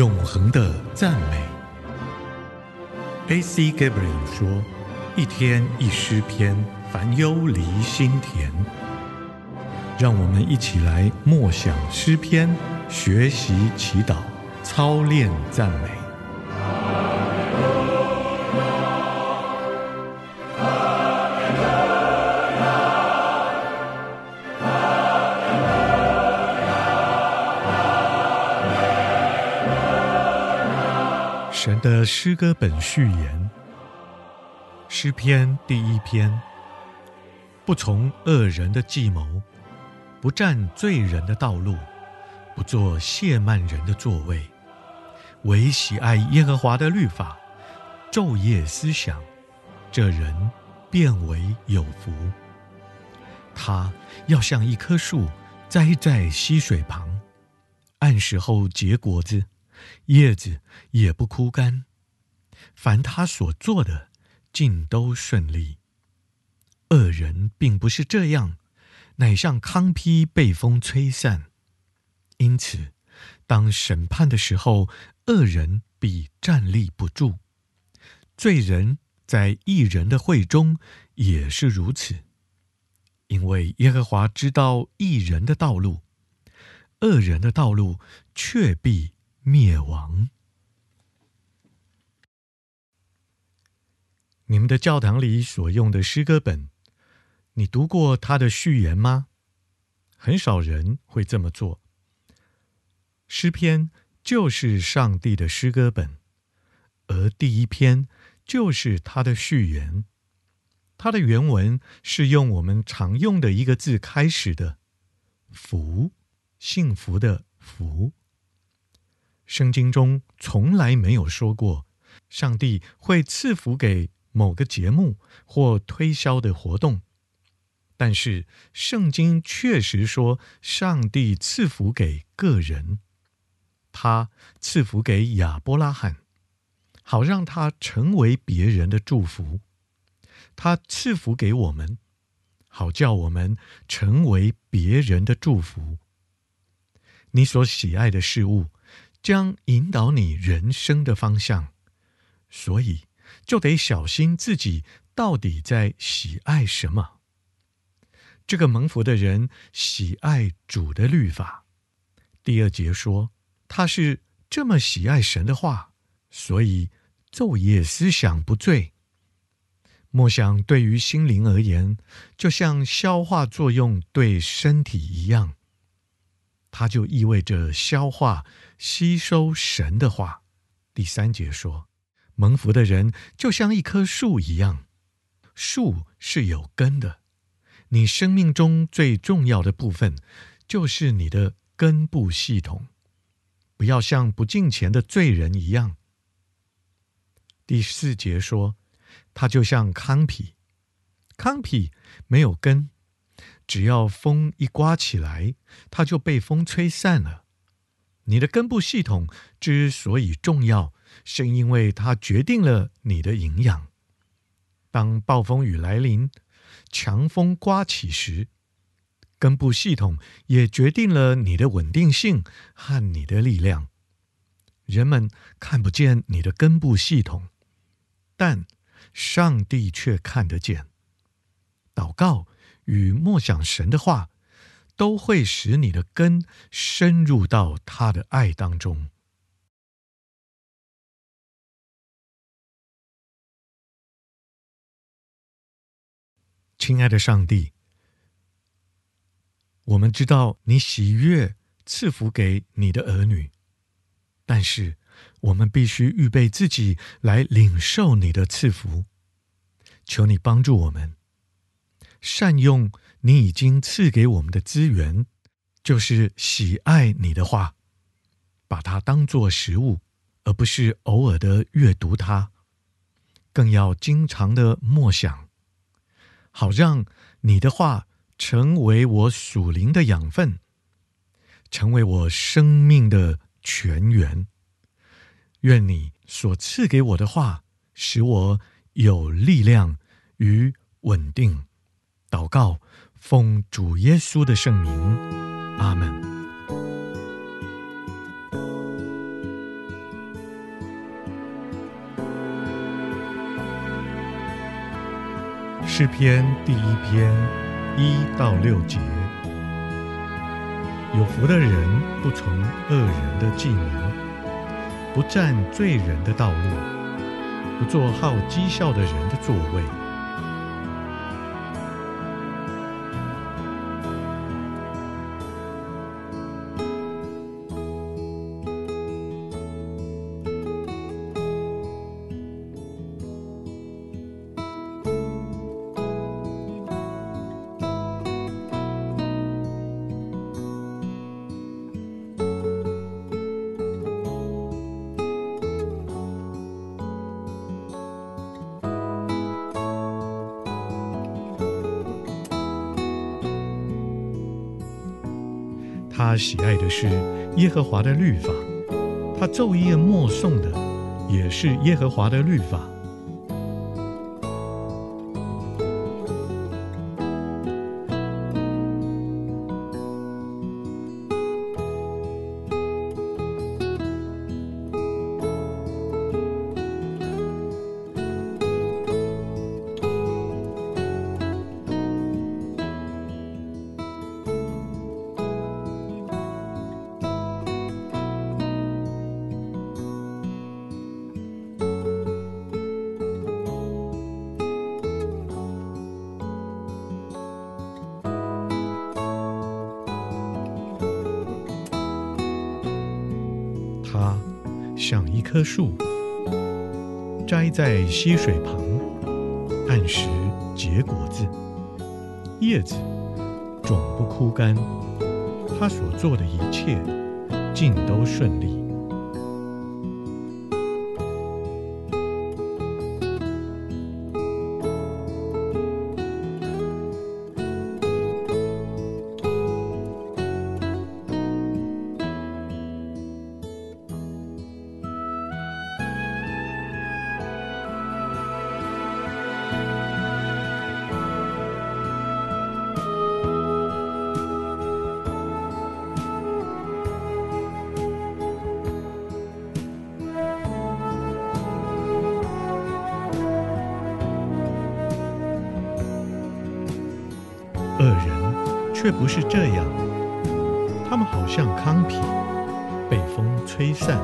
永恒的赞美。A.C. Gabriel 说：“一天一诗篇，烦忧离心田。”让我们一起来默想诗篇，学习祈祷，操练赞美。神的诗歌本序言，诗篇第一篇：不从恶人的计谋，不占罪人的道路，不坐亵慢人的座位，唯喜爱耶和华的律法，昼夜思想，这人便为有福。他要像一棵树栽在溪水旁，按时候结果子。叶子也不枯干，凡他所做的，尽都顺利。恶人并不是这样，乃像糠秕被风吹散。因此，当审判的时候，恶人必站立不住；罪人在义人的会中也是如此。因为耶和华知道义人的道路，恶人的道路却必灭亡。你们的教堂里所用的诗歌本，你读过它的序言吗？很少人会这么做。诗篇就是上帝的诗歌本，而第一篇就是他的序言。它的原文是用我们常用的一个字开始的，“福”，幸福的“福”。圣经中从来没有说过，上帝会赐福给某个节目或推销的活动，但是圣经确实说，上帝赐福给个人，他赐福给亚伯拉罕，好让他成为别人的祝福；他赐福给我们，好叫我们成为别人的祝福。你所喜爱的事物，将引导你人生的方向，所以就得小心自己到底在喜爱什么。这个蒙福的人喜爱主的律法。第二节说，他是这么喜爱神的话，所以昼夜思想不醉。默想对于心灵而言，就像消化作用对身体一样。它就意味着消化、吸收神的话。第三节说，蒙福的人就像一棵树一样，树是有根的。你生命中最重要的部分，就是你的根部系统。不要像不敬虔的罪人一样。第四节说，它就像糠皮，糠皮没有根。只要风一刮起来，它就被风吹散了。你的根部系统之所以重要，是因为它决定了你的营养。当暴风雨来临、强风刮起时，根部系统也决定了你的稳定性和你的力量。人们看不见你的根部系统，但上帝却看得见。祷告。与默想神的话，都会使你的根深入到他的爱当中。亲爱的上帝，我们知道你喜悦赐福给你的儿女，但是我们必须预备自己来领受你的赐福。求你帮助我们。善用你已经赐给我们的资源，就是喜爱你的话，把它当作食物，而不是偶尔的阅读它，更要经常的默想，好让你的话成为我属灵的养分，成为我生命的泉源。愿你所赐给我的话，使我有力量与稳定。祷告奉主耶稣的圣名阿门。诗篇第一篇一到六节有福的人不从恶人的计谋不占罪人的道路不做好讥笑的人的座位。他喜爱的是耶和华的律法，他昼夜默诵的也是耶和华的律法。像一棵树，栽在溪水旁，按时结果子，叶子总不枯干。它所做的一切，尽都顺利。却不是这样，它们好像糠皮，被风吹散。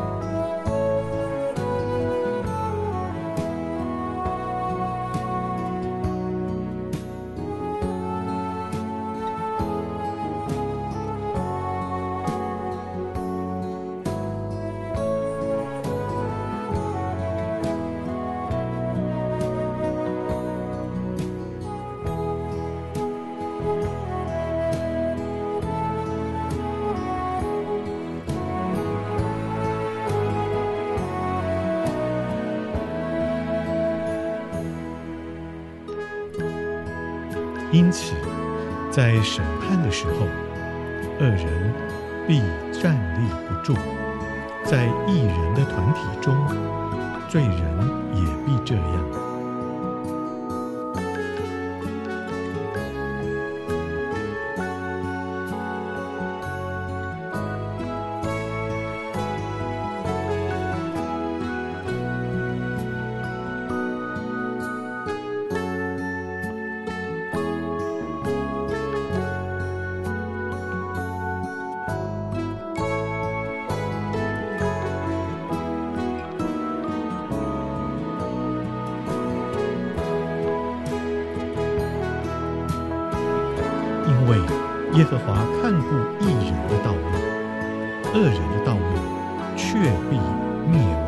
因此，在审判的时候，恶人必站立不住；在一人的团体中，罪人耶和华看顾一人的道路二人的道路却必灭亡。